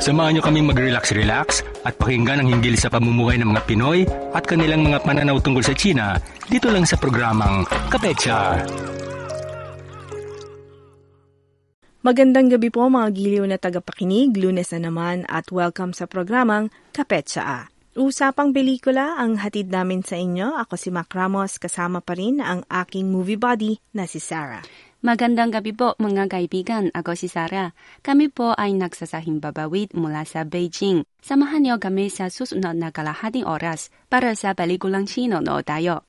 Samahan niyo kaming mag-relax-relax at pakinggan ang hinggil sa pamumuhay ng mga Pinoy at kanilang mga pananaw tungkol sa China dito lang sa programang Kapecha. Magandang gabi po mga giliw na tagapakinig, lunes na naman at welcome sa programang Kapetsa. Usapang pelikula ang hatid namin sa inyo. Ako si Mac Ramos, kasama pa rin ang aking movie buddy na si Sarah. Magandang gabi po mga kaibigan. Ako si Sarah. Kami po ay nagsasahing babawid mula sa Beijing. Samahan niyo kami sa susunod na kalahating oras para sa pelikulang Chino no tayo.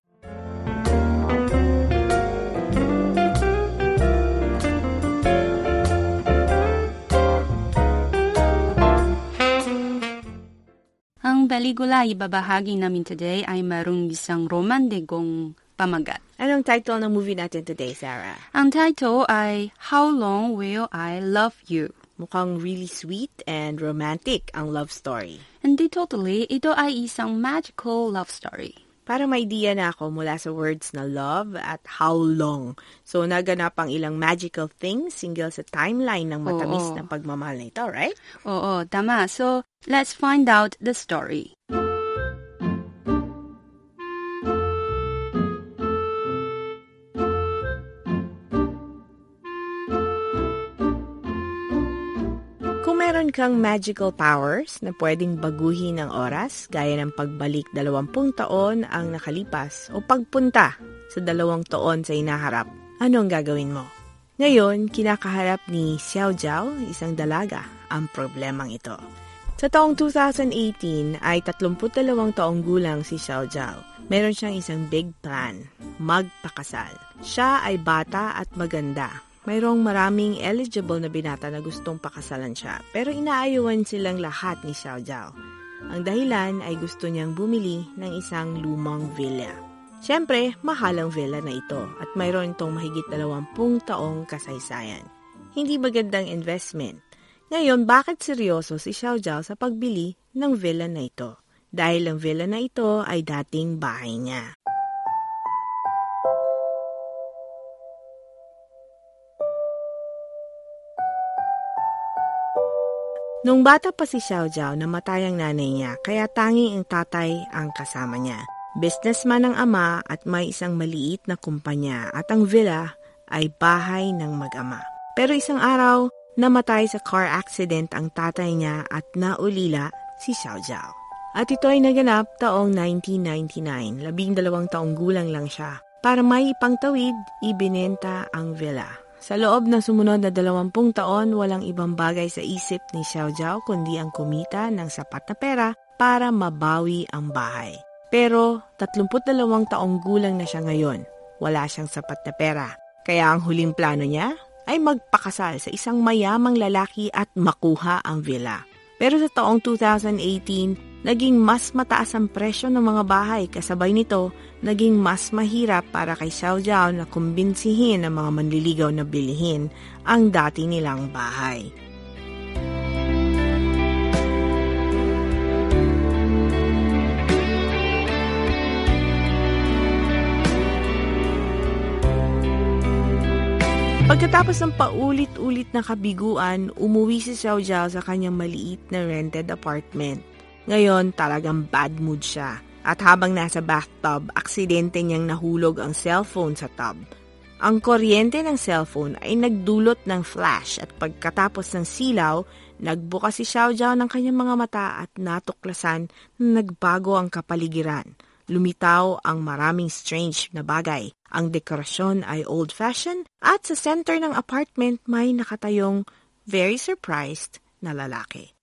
Ang pelikula ibabahagi namin today ay marong isang romantikong pamagat. Anong title ng movie natin today, Sarah? Ang title ay How Long Will I Love You? Mukhang really sweet and romantic ang love story. Hindi totally, ito ay isang magical love story. Para may idea na ako mula sa words na love at how long. So, naganap ang ilang magical things single sa timeline ng matamis Oo. na pagmamahal na ito, right? Oo, tama. So, let's find out the story. Meron kang magical powers na pwedeng baguhin ang oras, gaya ng pagbalik dalawampung taon ang nakalipas o pagpunta sa dalawang taon sa inaharap, ano ang gagawin mo? Ngayon, kinakaharap ni Xiao Jiao, isang dalaga, ang problemang ito. Sa taong 2018 ay 32 taong gulang si Xiao Jiao. Meron siyang isang big plan, magpakasal. Siya ay bata at maganda. Mayroong maraming eligible na binata na gustong pakasalan siya, pero inaayuan silang lahat ni Xiao Jiao. Ang dahilan ay gusto niyang bumili ng isang lumang villa. Siyempre, mahal ang villa na ito at mayroon itong mahigit 20 taong kasaysayan. Hindi magandang investment. Ngayon, bakit seryoso si Xiao Jiao sa pagbili ng villa na ito? Dahil ang villa na ito ay dating bahay niya. Nung bata pa si Xiao Jiao, namatay ang nanay niya, kaya tanging ang tatay ang kasama niya. Businessman ang ama at may isang maliit na kumpanya at ang villa ay bahay ng mag-ama. Pero isang araw, namatay sa car accident ang tatay niya at naulila si Xiao Jiao. At ito ay naganap taong 1999, labing dalawang taong gulang lang siya. Para may ipangtawid, ibinenta ang villa. Sa loob ng sumunod na dalawampung taon, walang ibang bagay sa isip ni Xiao Jiao kundi ang kumita ng sapat na pera para mabawi ang bahay. Pero 32 taong gulang na siya ngayon. Wala siyang sapat na pera. Kaya ang huling plano niya ay magpakasal sa isang mayamang lalaki at makuha ang villa. Pero sa taong 2018, naging mas mataas ang presyo ng mga bahay kasabay nito, naging mas mahirap para kay Xiao Jiao na kumbinsihin ang mga manliligaw na bilihin ang dati nilang bahay. Pagkatapos ng paulit-ulit na kabiguan, umuwi si Xiao Jiao sa kanyang maliit na rented apartment. Ngayon, talagang bad mood siya. At habang nasa bathtub, aksidente niyang nahulog ang cellphone sa tub. Ang kuryente ng cellphone ay nagdulot ng flash at pagkatapos ng silaw, nagbukas si Xiao Jiao ng kanyang mga mata at natuklasan na nagbago ang kapaligiran. Lumitaw ang maraming strange na bagay. Ang dekorasyon ay old-fashioned at sa center ng apartment may nakatayong very surprised na lalaki.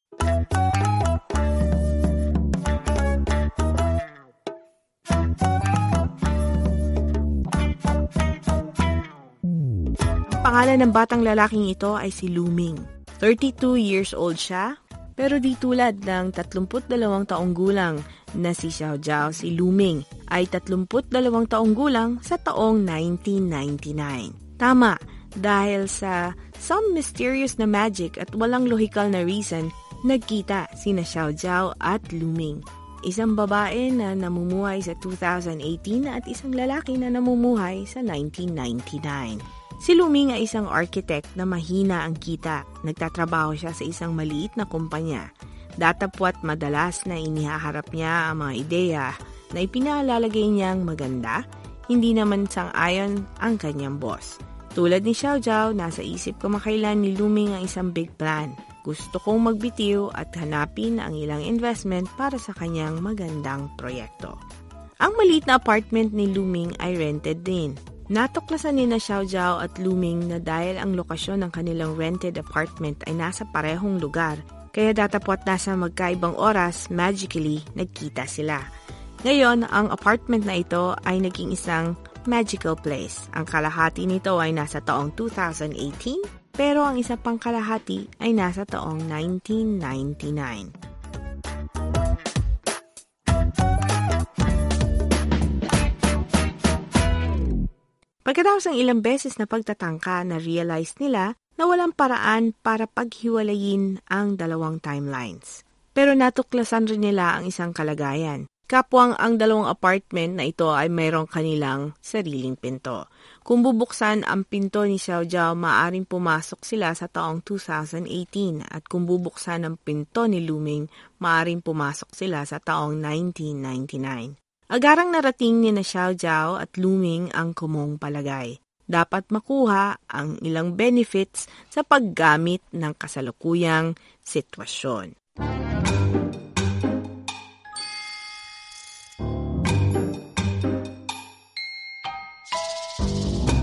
Pangalan ng batang lalaking ito ay si Luming. 32 years old siya, pero di tulad ng 32 taong gulang na si Xiao Jiao, si Luming ay 32 taong gulang sa taong 1999. Tama, dahil sa some mysterious na magic at walang logical na reason, nagkita sina Xiao Jiao at Luming. Isang babae na namumuhay sa 2018 at isang lalaki na namumuhay sa 1999. Si Luming ay isang architect na mahina ang kita. Nagtatrabaho siya sa isang maliit na kumpanya. Datapwat madalas na inihaharap niya ang mga ideya na ipinalalagay niyang maganda, hindi naman sang-ayon ang kanyang boss. Tulad ni Xiao Zhao, nasa isip ko makailan ni Luming ang isang big plan. Gusto kong magbitiw at hanapin ang ilang investment para sa kanyang magandang proyekto. Ang maliit na apartment ni Luming ay rented din. Natuklasan ni na Xiao Zhao at Luming na dahil ang lokasyon ng kanilang rented apartment ay nasa parehong lugar, kaya datapot nasa magkaibang oras, magically, nagkita sila. Ngayon, ang apartment na ito ay naging isang magical place. Ang kalahati nito ay nasa taong 2018, pero ang isa pang kalahati ay nasa taong 1999. Pagkatapos ng ilang beses na pagtatangka, na-realize nila na walang paraan para paghiwalayin ang dalawang timelines. Pero natuklasan rin nila ang isang kalagayan. Kapwang ang dalawang apartment na ito ay mayroong kanilang sariling pinto. Kung bubuksan ang pinto ni Xiao Jiao, maaring pumasok sila sa taong 2018 at kung bubuksan ang pinto ni Luming, maaring pumasok sila sa taong 1999. Agarang narating ni na Xiao Jiao at Luming ang kumong palagay. Dapat makuha ang ilang benefits sa paggamit ng kasalukuyang sitwasyon.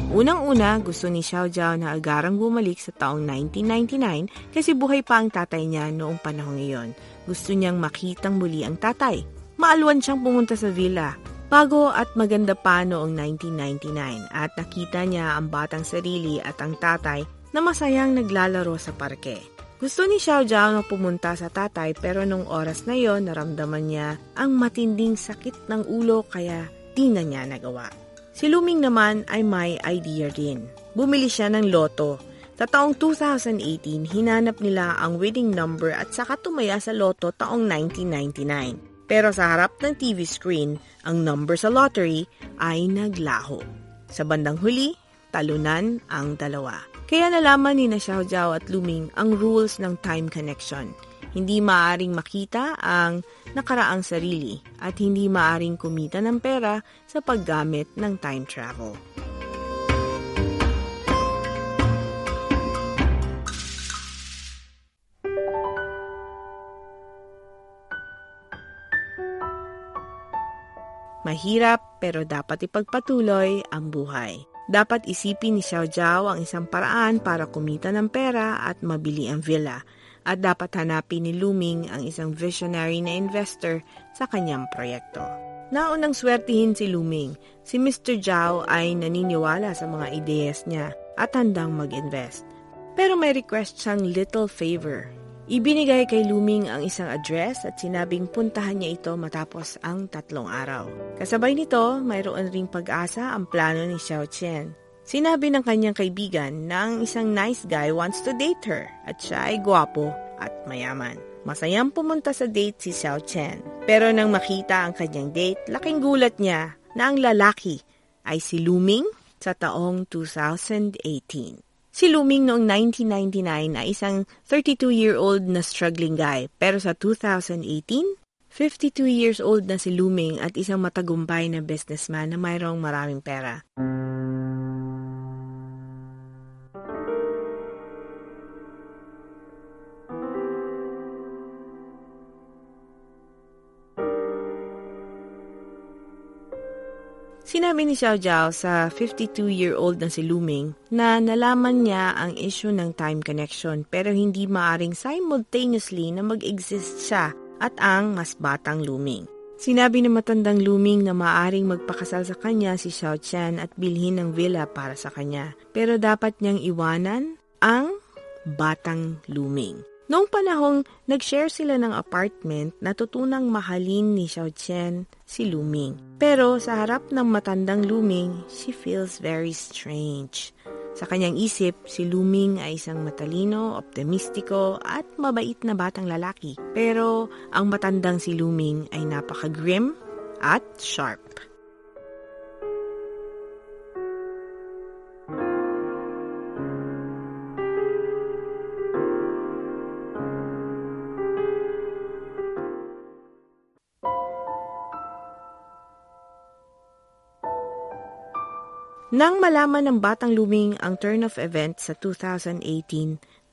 Unang-una, gusto ni Xiao Jiao na agarang bumalik sa taong 1999 kasi buhay pa ang tatay niya noong panahon iyon. Gusto niyang makitang muli ang tatay Maalwan siyang pumunta sa villa. Bago at maganda pa noong 1999 at nakita niya ang batang sarili at ang tatay na masayang naglalaro sa parke. Gusto ni Xiao Jiao na pumunta sa tatay pero nung oras na yon naramdaman niya ang matinding sakit ng ulo kaya di na niya nagawa. Si Luming naman ay may idea din. Bumili siya ng loto. Sa taong 2018, hinanap nila ang winning number at saka tumaya sa loto taong 1999. Pero sa harap ng TV screen, ang number sa lottery ay naglaho. Sa bandang huli, talunan ang dalawa. Kaya nalaman ni na Xiao Jiao at Luming ang rules ng time connection. Hindi maaring makita ang nakaraang sarili at hindi maaring kumita ng pera sa paggamit ng time travel. Mahirap pero dapat ipagpatuloy ang buhay. Dapat isipin ni Xiao Jiao ang isang paraan para kumita ng pera at mabili ang villa. At dapat hanapin ni Luming ang isang visionary na investor sa kanyang proyekto. Naunang swertihin si Luming. Si Mr. Jiao ay naniniwala sa mga ideyas niya at handang mag-invest. Pero may request siyang little favor Ibinigay kay Luming ang isang address at sinabing puntahan niya ito matapos ang tatlong araw. Kasabay nito, mayroon ring pag-asa ang plano ni Xiao Chen. Sinabi ng kanyang kaibigan na ang isang nice guy wants to date her at siya ay gwapo at mayaman. Masayang pumunta sa date si Xiao Chen. Pero nang makita ang kanyang date, laking gulat niya na ang lalaki ay si Luming sa taong 2018. Si Luming noong 1999 ay isang 32-year-old na struggling guy. Pero sa 2018, 52 years old na si Luming at isang matagumpay na businessman na mayroong maraming pera. Sinabi ni Xiao Jiao sa 52-year-old na si Luming na nalaman niya ang issue ng time connection pero hindi maaring simultaneously na mag-exist siya at ang mas batang Luming. Sinabi ng matandang Luming na maaring magpakasal sa kanya si Xiao Chen at bilhin ng villa para sa kanya pero dapat niyang iwanan ang batang Luming. Noong panahong nag-share sila ng apartment, natutunang mahalin ni Xiao Chen si Luming. Pero sa harap ng matandang Luming, she feels very strange. Sa kanyang isip, si Luming ay isang matalino, optimistiko at mabait na batang lalaki. Pero ang matandang si Luming ay napaka-grim at sharp. Nang malaman ng Batang Luming ang turn of events sa 2018,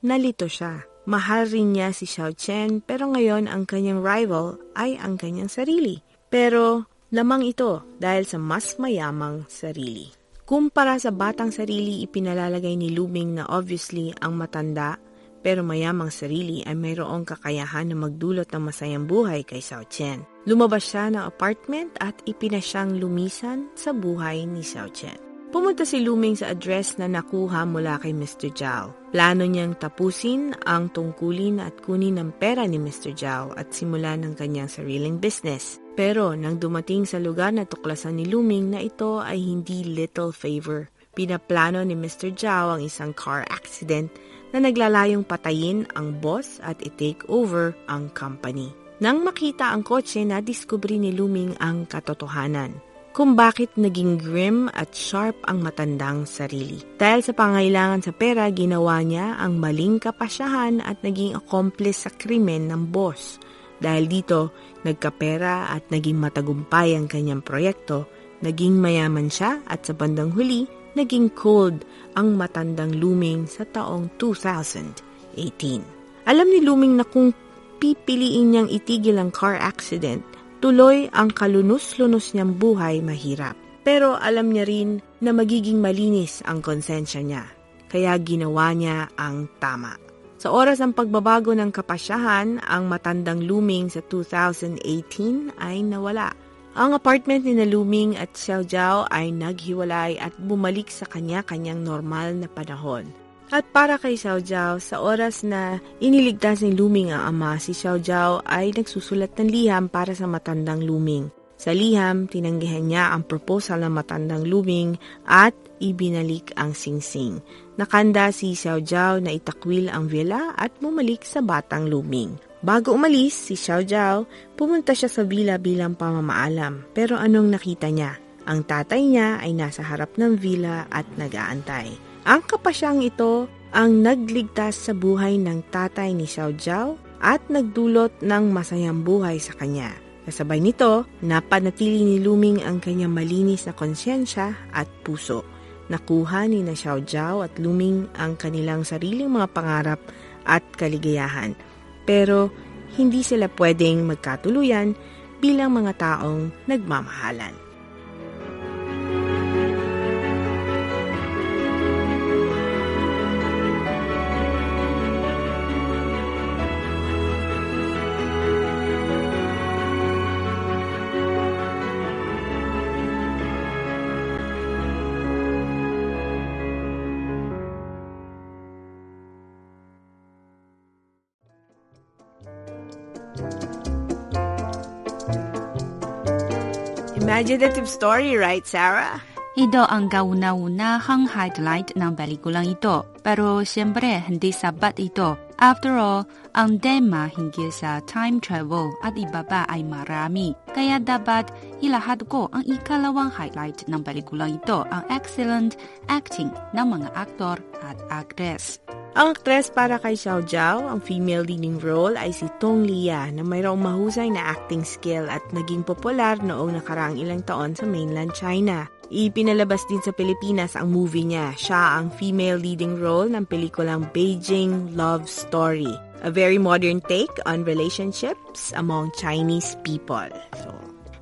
nalito siya. Mahal rin niya si Xiao Chen pero ngayon ang kanyang rival ay ang kanyang sarili. Pero lamang ito dahil sa mas mayamang sarili. Kumpara sa batang sarili, ipinalalagay ni Luming na obviously ang matanda pero mayamang sarili ay mayroong kakayahan na magdulot ng masayang buhay kay Xiao Chen. Lumabas siya ng apartment at ipinasyang lumisan sa buhay ni Xiao Chen. Pumunta si Luming sa address na nakuha mula kay Mr. Zhao. Plano niyang tapusin ang tungkulin at kunin ng pera ni Mr. Zhao at simulan ng kanyang sariling business. Pero nang dumating sa lugar na tuklasan ni Luming na ito ay hindi little favor. Pinaplano ni Mr. Zhao ang isang car accident na naglalayong patayin ang boss at i-take over ang company. Nang makita ang kotse, nadiskubre ni Luming ang katotohanan kung bakit naging grim at sharp ang matandang sarili. Dahil sa pangailangan sa pera, ginawa niya ang maling kapasyahan at naging accomplice sa krimen ng boss. Dahil dito, nagkapera at naging matagumpay ang kanyang proyekto, naging mayaman siya at sa bandang huli, naging cold ang matandang Luming sa taong 2018. Alam ni Luming na kung pipiliin niyang itigil ang car accident, tuloy ang kalunos-lunos niyang buhay mahirap. Pero alam niya rin na magiging malinis ang konsensya niya, kaya ginawa niya ang tama. Sa oras ng pagbabago ng kapasyahan, ang matandang Luming sa 2018 ay nawala. Ang apartment ni na Luming at Xiao Jiao ay naghiwalay at bumalik sa kanya-kanyang normal na panahon. At para kay Xiao Jiao, sa oras na iniligtas ni Luming ang ama, si Xiao Jiao ay nagsusulat ng liham para sa matandang Luming. Sa liham, tinanggihan niya ang proposal ng matandang Luming at ibinalik ang singsing. Nakanda si Xiao Jiao na itakwil ang villa at bumalik sa batang Luming. Bago umalis, si Xiao Jiao, pumunta siya sa villa bilang pamamaalam. Pero anong nakita niya? Ang tatay niya ay nasa harap ng villa at nag-aantay. Ang kapasyang ito ang nagligtas sa buhay ng tatay ni Xiao Jiao at nagdulot ng masayang buhay sa kanya. Kasabay nito, napanatili ni Luming ang kanyang malinis na konsyensya at puso. Nakuha ni na Xiao Jiao at Luming ang kanilang sariling mga pangarap at kaligayahan. Pero hindi sila pwedeng magkatuluyan bilang mga taong nagmamahalan. Imaginative story, right, Sarah? Ito ang kauna-unahang highlight ng pelikulang ito. Pero siyempre, hindi sapat ito. After all, ang tema hinggil sa time travel at iba pa ay marami. Kaya dapat ilahat ko ang ikalawang highlight ng pelikulang ito, ang excellent acting ng mga aktor at actress. Ang aktres para kay Xiao Jiao, ang female leading role ay si Tong Lia na mayroong mahusay na acting skill at naging popular noong nakaraang ilang taon sa mainland China. Ipinalabas din sa Pilipinas ang movie niya. Siya ang female leading role ng pelikulang Beijing Love Story, a very modern take on relationships among Chinese people. So,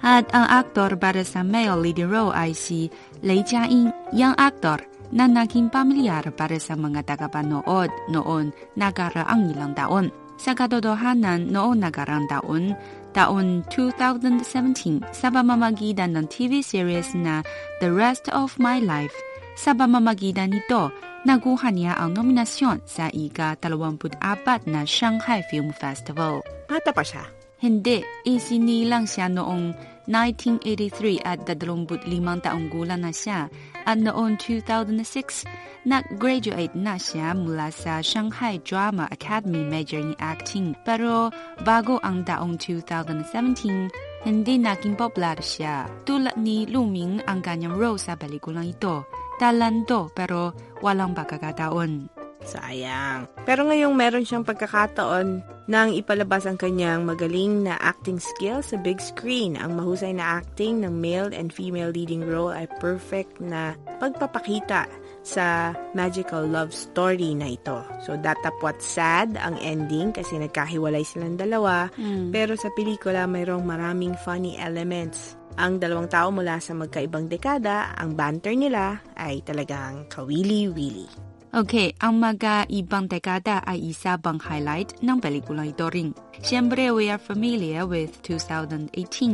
At ang aktor para sa male leading role ay si Lei Jiaying, young actor na naging pamilyar para sa mga tagapanood noon nagaraang ilang taon. Sa katotohanan noong nagarang taon, taon 2017 sa pamamagitan ng TV series na The Rest of My Life. Sa pamamagitan nito, nakuha niya ang nominasyon sa ika-24 na Shanghai Film Festival. Bata pa siya. Hindi, isinilang siya noong 1983 at 25 taong gulang na siya at noong 2006, nag-graduate na siya mula sa Shanghai Drama Academy major ni acting. Pero bago ang taong 2017, hindi naging popular siya. Tulad ni Luming ang kanyang role sa pelikulang ito. Talento pero walang pagkakataon. Sayang. Pero ngayong meron siyang pagkakataon nang ipalabas ang kanyang magaling na acting skills sa big screen. Ang mahusay na acting ng male and female leading role ay perfect na pagpapakita sa magical love story na ito. So, datapwat sad ang ending kasi nagkahiwalay silang dalawa. Mm. Pero sa pelikula, mayroong maraming funny elements. Ang dalawang tao mula sa magkaibang dekada, ang banter nila ay talagang kawili-wili. Okay, ang mga ibang dekada ay isa bang highlight ng pelikula ito rin. Siyempre, we are familiar with 2018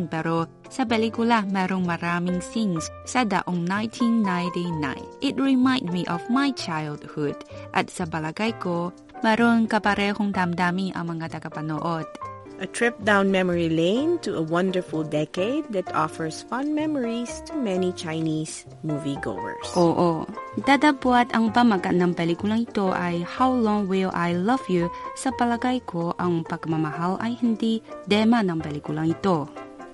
pero sa pelikula merong maraming scenes sa daong 1999. It remind me of my childhood at sa balagay ko, maroon kaparehong damdami ang mga tagapanood. A trip down memory lane to a wonderful decade that offers fun memories to many Chinese moviegoers. Oo. Dadapuat ang pamagat ng pelikulang ito ay How Long Will I Love You? Sa palagay ko, ang pagmamahal ay hindi tema ng pelikulang ito.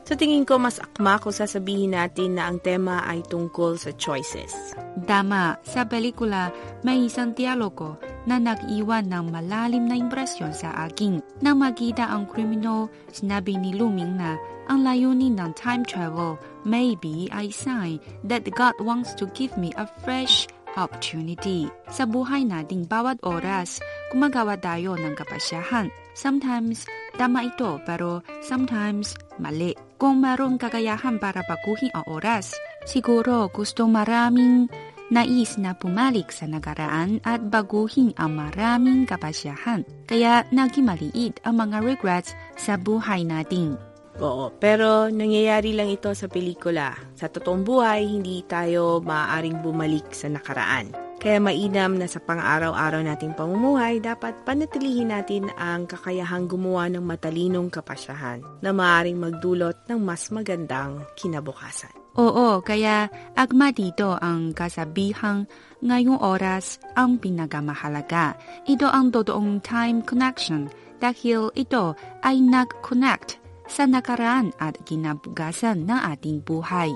Sa tingin ko, mas akma kung sasabihin natin na ang tema ay tungkol sa choices. Dama, sa pelikula, may isang dialogo na nag-iwan ng malalim na impresyon sa akin. Nang makita ang krimino, sinabi ni Luming na ang layunin ng time travel may be a sign that God wants to give me a fresh opportunity. Sa buhay nating bawat oras, gumagawa tayo ng kapasyahan. Sometimes, tama ito pero sometimes mali. Kung mayroong kakayahan para baguhin ang oras, siguro gusto maraming nais na pumalik sa nagaraan at baguhin ang maraming kapasyahan. Kaya naging maliit ang mga regrets sa buhay natin. Oo, pero nangyayari lang ito sa pelikula. Sa totoong buhay, hindi tayo maaaring bumalik sa nakaraan. Kaya mainam na sa pang-araw-araw nating pamumuhay, dapat panatilihin natin ang kakayahang gumawa ng matalinong kapasyahan na maaaring magdulot ng mas magandang kinabukasan. Oo, kaya agma dito ang kasabihang ngayong oras ang pinakamahalaga. Ito ang totoong time connection dahil ito ay nag-connect sa nakaraan at kinabukasan ng ating buhay.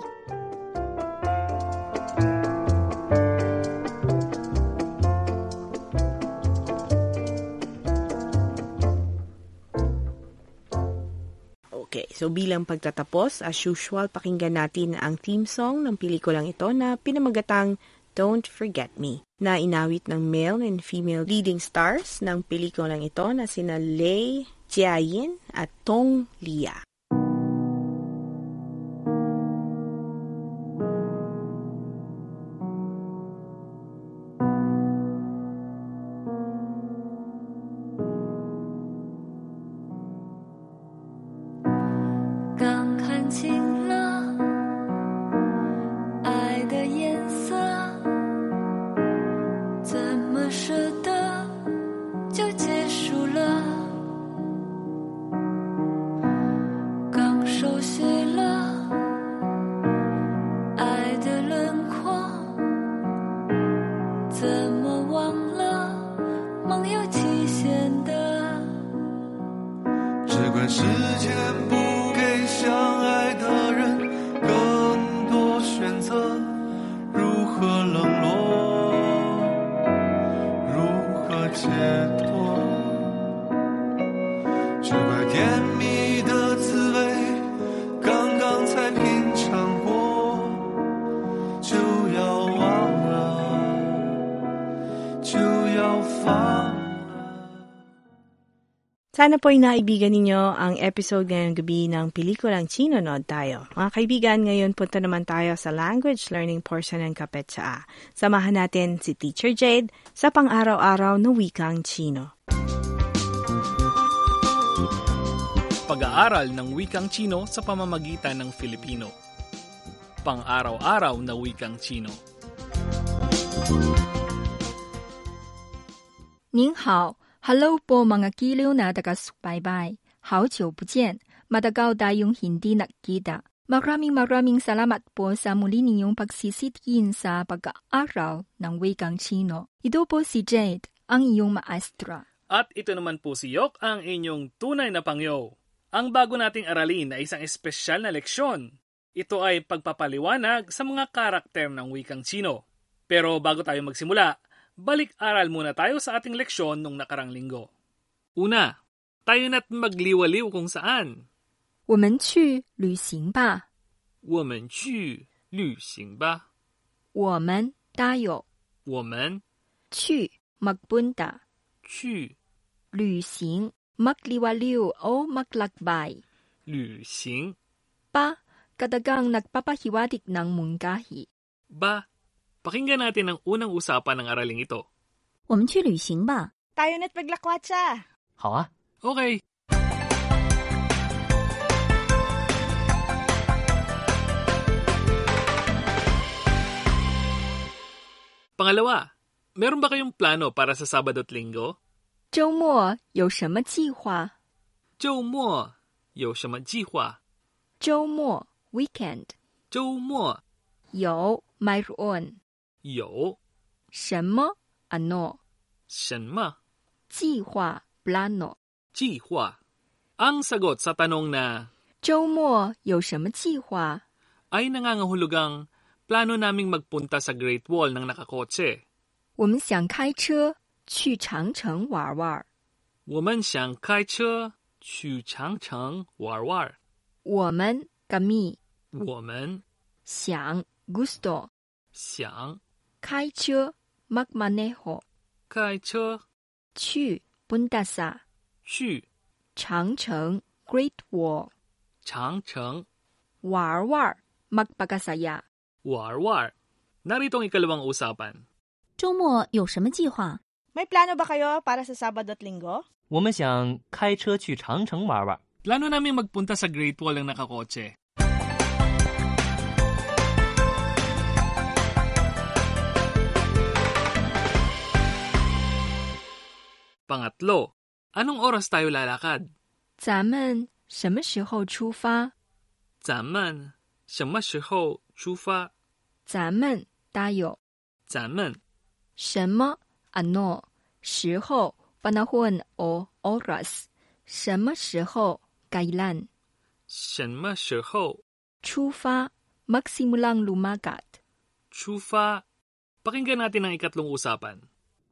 Okay, so bilang pagtatapos, as usual, pakinggan natin ang theme song ng pelikulang ito na pinamagatang Don't Forget Me, na inawit ng male and female leading stars ng pelikulang ito na sina Lei Jiayin at Tong Lia. accept. Sana po ay naibigan ninyo ang episode ngayong gabi ng pelikulang Chino Nod tayo. Mga kaibigan, ngayon punta naman tayo sa language learning portion ng Kapet sa A. Samahan natin si Teacher Jade sa pang-araw-araw na wikang Chino. Pag-aaral ng wikang Chino sa pamamagitan ng Filipino. Pang-araw-araw na wikang Chino. 您好 ，Hello po mga kiliw na taga-subaybay. 好久不见, matagal tayong hindi nakita. Maraming maraming salamat po sa muli ninyong pagsisitikin sa pag-aaral ng wikang Chino. Ito po si Jade, ang iyong maestra. At ito naman po si Yok, ang inyong tunay na pangyo. Ang bago nating aralin ay isang espesyal na leksyon. Ito ay pagpapaliwanag sa mga karakter ng wikang Chino. Pero bago tayo magsimula, balik-aral muna tayo sa ating leksyon nung nakarang linggo. Una, tayo na't magliwaliw kung saan. 我们去旅行吧。我们去旅行吧。我们 tayo 我们 去 magpunta 去旅行 magliwaliw o maglakbay 旅行 pa kadagang nagpapahiwatig ng mungkahi. ba? Pakinggan natin ang unang usapan ng araling ito. 我们去旅行吧。 Tayo na't maglakwatsa. 好啊， Okay. Pangalawa, meron ba kayong plano para sa Sabado at Linggo? 周末有什么计划？周末有什么计划？周末 weekend 周末有 mayroon 有什么 ano 什么计划 plano 计划? Ang sagot sa tanong na 周末有什么计划？ ay nangangahulugang plano naming magpunta sa Great Wall ng nakakotse. 我们想开车去长城玩玩。我们想开车去长城玩玩。我们 kami 我们想 gusto 想 开车 magmaneho 开车去 punta sa 去长城 Great Wall 长城玩玩 magpakasaya 玩玩。Narito ang ikalawang usapan. 周末有什么计划？ May plano ba kayo para sa Sabado at Linggo? 我们想开车去长城玩玩。 Plano namin magpunta sa Great Wall ng nakakotse. Pangatlo, anong oras tayo lalakad? 咱们什么时候出发？咱们什么时候出发？咱们 tayo 咱们什么 ano 时候 panahon o oras 什么时候 kailan 什么时候出发 magsimulang lumagat 出发？Pakinggan natin ang ikatlong usapan.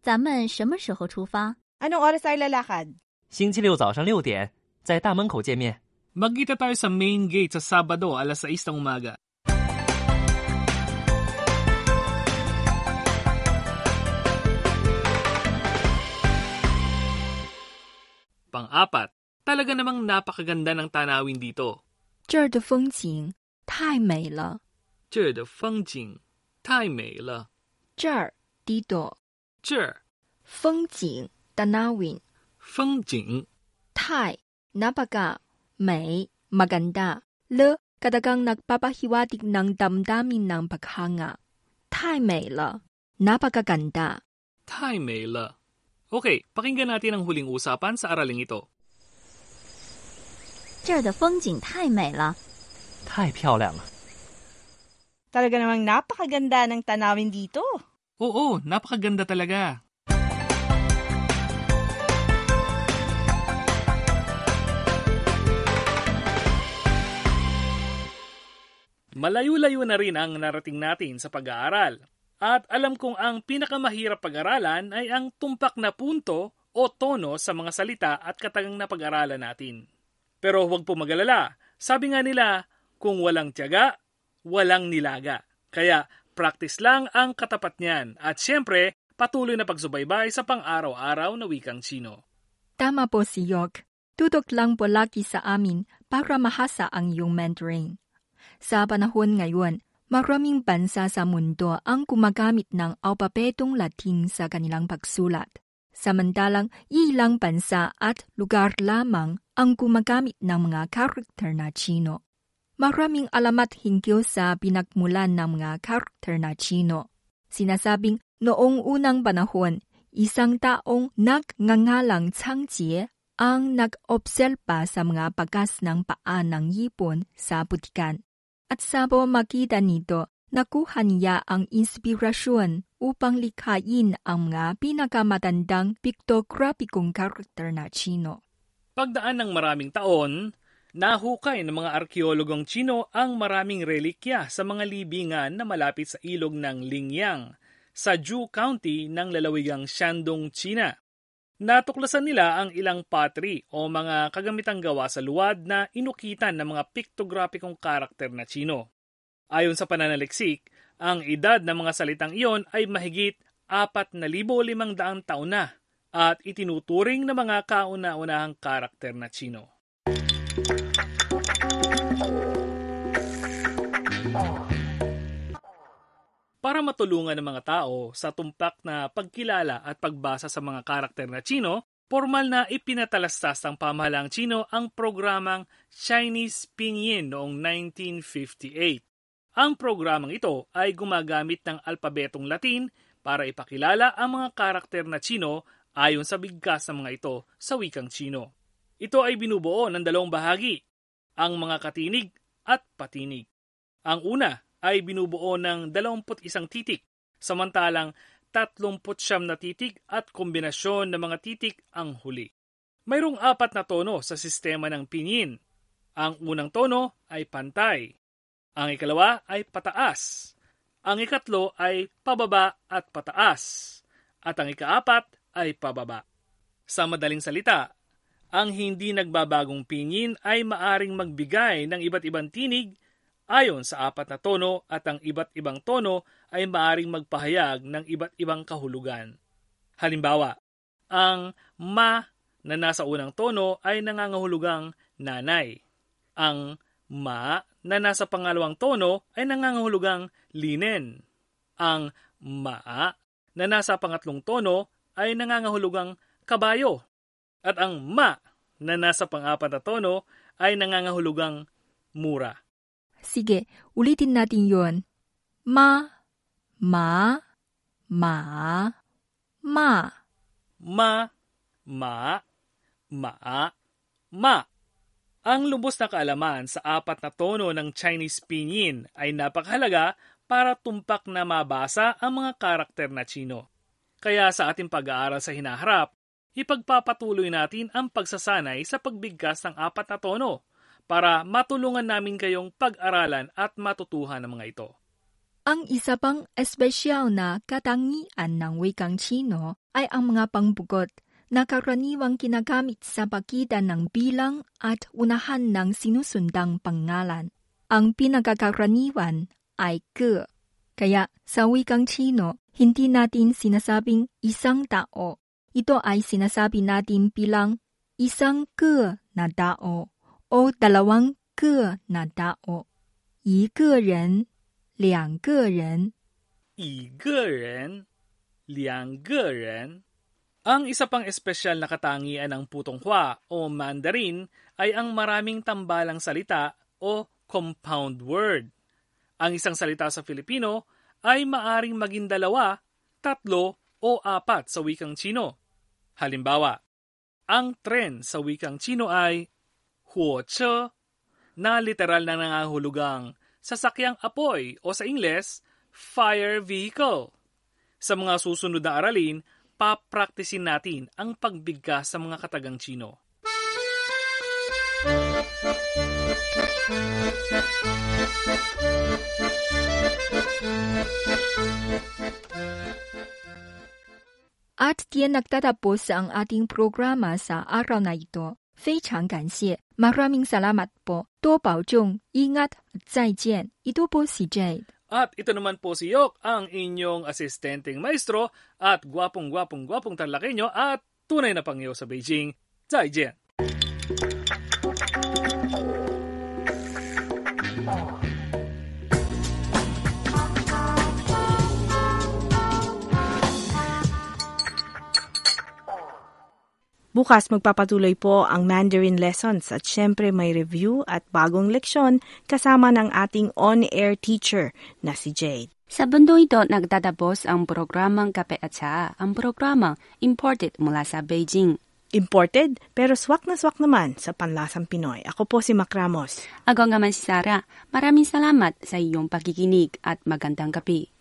咱们什么时候出发？ Anong oras tayo lalakad? 星期六早上六点在大门口见面。 Magkita tayo sa main gate sa Sabado alas 6 ng umaga. Pang-apat, talaga namang napakaganda ng tanawin dito. 这儿的风景太美了。这儿的风景太美了。这儿 dito 这儿风景 tanawin 风景太 napaka 美 maganda le kadagang nagpapahiwatig ng damdamin ng paghanga 太美了 napakaganda 太美了。Okay, pakinggan natin ang huling usapan sa araling ito. 这儿的风景太美了。太漂亮了， Talaga namang napakaganda ng tanawin dito. Oo, napakaganda talaga. Malayo-layo na rin ang narating natin sa pag-aaral. At alam kong ang pinakamahirap pag-aralan ay ang tumpak na punto o tono sa mga salita at katagang na pag-aralan natin. Pero huwag po magalala. Sabi nga nila, kung walang tiyaga, walang nilaga. Kaya practice lang ang katapat niyan. At syempre, patuloy na pagsubaybay sa pang-araw-araw na wikang Chino. Tama po si York. Tutok lang po lagi sa amin para mahasa ang iyong Mandarin. Sa panahon ngayon, maraming bansa sa mundo ang gumagamit ng alpabetong Latin sa kanilang pagsulat. Samantalang ilang bansa at lugar lamang ang gumagamit ng mga karakter na Chino. Maraming alamat hinggil sa pinagmulan ng mga karakter na Chino. Sinasabing noong unang panahon, isang taong nagngangalang Changjie ang nag-obserba sa mga bagas ng paa ng hipon sa butikan. At sa pamagitan nito, nakuha niya ang inspirasyon upang likhain ang mga pinakamatandang pictograpikong karakter na Chino. Pagdaan ng maraming taon, nahukay ng mga arkeologong Chino ang maraming relikya sa mga libingan na malapit sa ilog ng Lingyang sa Zhu County ng lalawigang Shandong, China. Natuklasan nila ang ilang pottery o mga kagamitang gawa sa luwad na inukitan ng mga piktograpikong karakter na Chino. Ayon sa pananaliksik, ang edad ng mga salitang iyon ay mahigit 4,500 taon na at itinuturing na mga kauna-unahang karakter na Chino. Para matulungan ng mga tao sa tumpak na pagkilala at pagbasa sa mga karakter na Chino, formal na ipinatalastas ng pamahalaang Chino ang programang Chinese Pinyin noong 1958. Ang programang ito ay gumagamit ng alpabetong Latin para ipakilala ang mga karakter na Chino ayon sa bigkas ng mga ito sa wikang Chino. Ito ay binubuo ng dalawang bahagi, ang mga katinig at patinig. Ang una ay binubuo ng 21 titik, samantalang 39 na titik at kombinasyon ng mga titik ang huli. Mayroong apat na tono sa sistema ng pinyin. Ang unang tono ay pantay. Ang ikalawa ay pataas. Ang ikatlo ay pababa at pataas. At ang ikaapat ay pababa. Sa madaling salita, ang hindi nagbabagong pinyin ay maaring magbigay ng iba't ibang tinig ayon sa apat na tono at ang iba't ibang tono ay maaring magpahayag ng iba't ibang kahulugan. Halimbawa, ang ma na nasa unang tono ay nangangahulugang nanay. Ang ma na nasa pangalawang tono ay nangangahulugang linen. Ang ma na nasa pangatlong tono ay nangangahulugang kabayo. At ang ma na nasa pang-apat na tono ay nangangahulugang mura. Sige, ulitin natin yon. Ma, ma, ma, ma. Ma, ma, ma, ma. Ang lubos na kaalaman sa apat na tono ng Chinese pinyin ay napakahalaga para tumpak na mabasa ang mga karakter na Chino. Kaya sa ating pag-aaral sa hinaharap, ipagpapatuloy natin ang pagsasanay sa pagbigkas ng apat na tono para matulungan namin kayong pag-aralan at matutuhan ng mga ito. Ang isa pang espesyal na katangian ng wikang Chino ay ang mga pangbugot na karaniwang kinagamit sa pagitan ng bilang at unahan ng sinusundang pangalan. Ang pinagkakaraniwan ay ke. Kaya sa wikang Chino, hindi natin sinasabing isang tao. Ito ay sinasabi natin bilang isang ke na tao o dalawang ke na tao. 一个人,两个人,一个人,两个人. Ang isa pang espesyal na katangian ng Putonghua o Mandarin ay ang maraming tambalang salita o compound word. Ang isang salita sa Filipino ay maaring maging dalawa, tatlo o apat sa wikang Chino. Halimbawa, ang tren sa wikang Chino ay 火车 na literal na nangahulugang sasakyang apoy o sa Ingles, fire vehicle. Sa mga susunod na aralin, papraktisin natin ang pagbigkas sa mga katagang Chino. At diyan nagtatapos ang ating programa sa araw na ito. 非常感谢，maraming salamat po. 多保重，ingat, 再见，ito po si Jade. At ito naman po si Yok, ang inyong asistenteng maestro at gwapong-gwapong-gwapong talakinyo at tunay na pangyo sa Beijing. 再 Bukas magpapatuloy po ang Mandarin lessons at syempre may review at bagong leksyon kasama ng ating on-air teacher na si Jade. Sa bundong ito, nagtatapos ang programang Kape at Tsaa, ang programang imported mula sa Beijing. Imported, pero swak na swak naman sa panlasang Pinoy. Ako po si Mac Ramos. Ako nga man si Sarah. Maraming salamat sa iyong pakikinig at magandang gabi.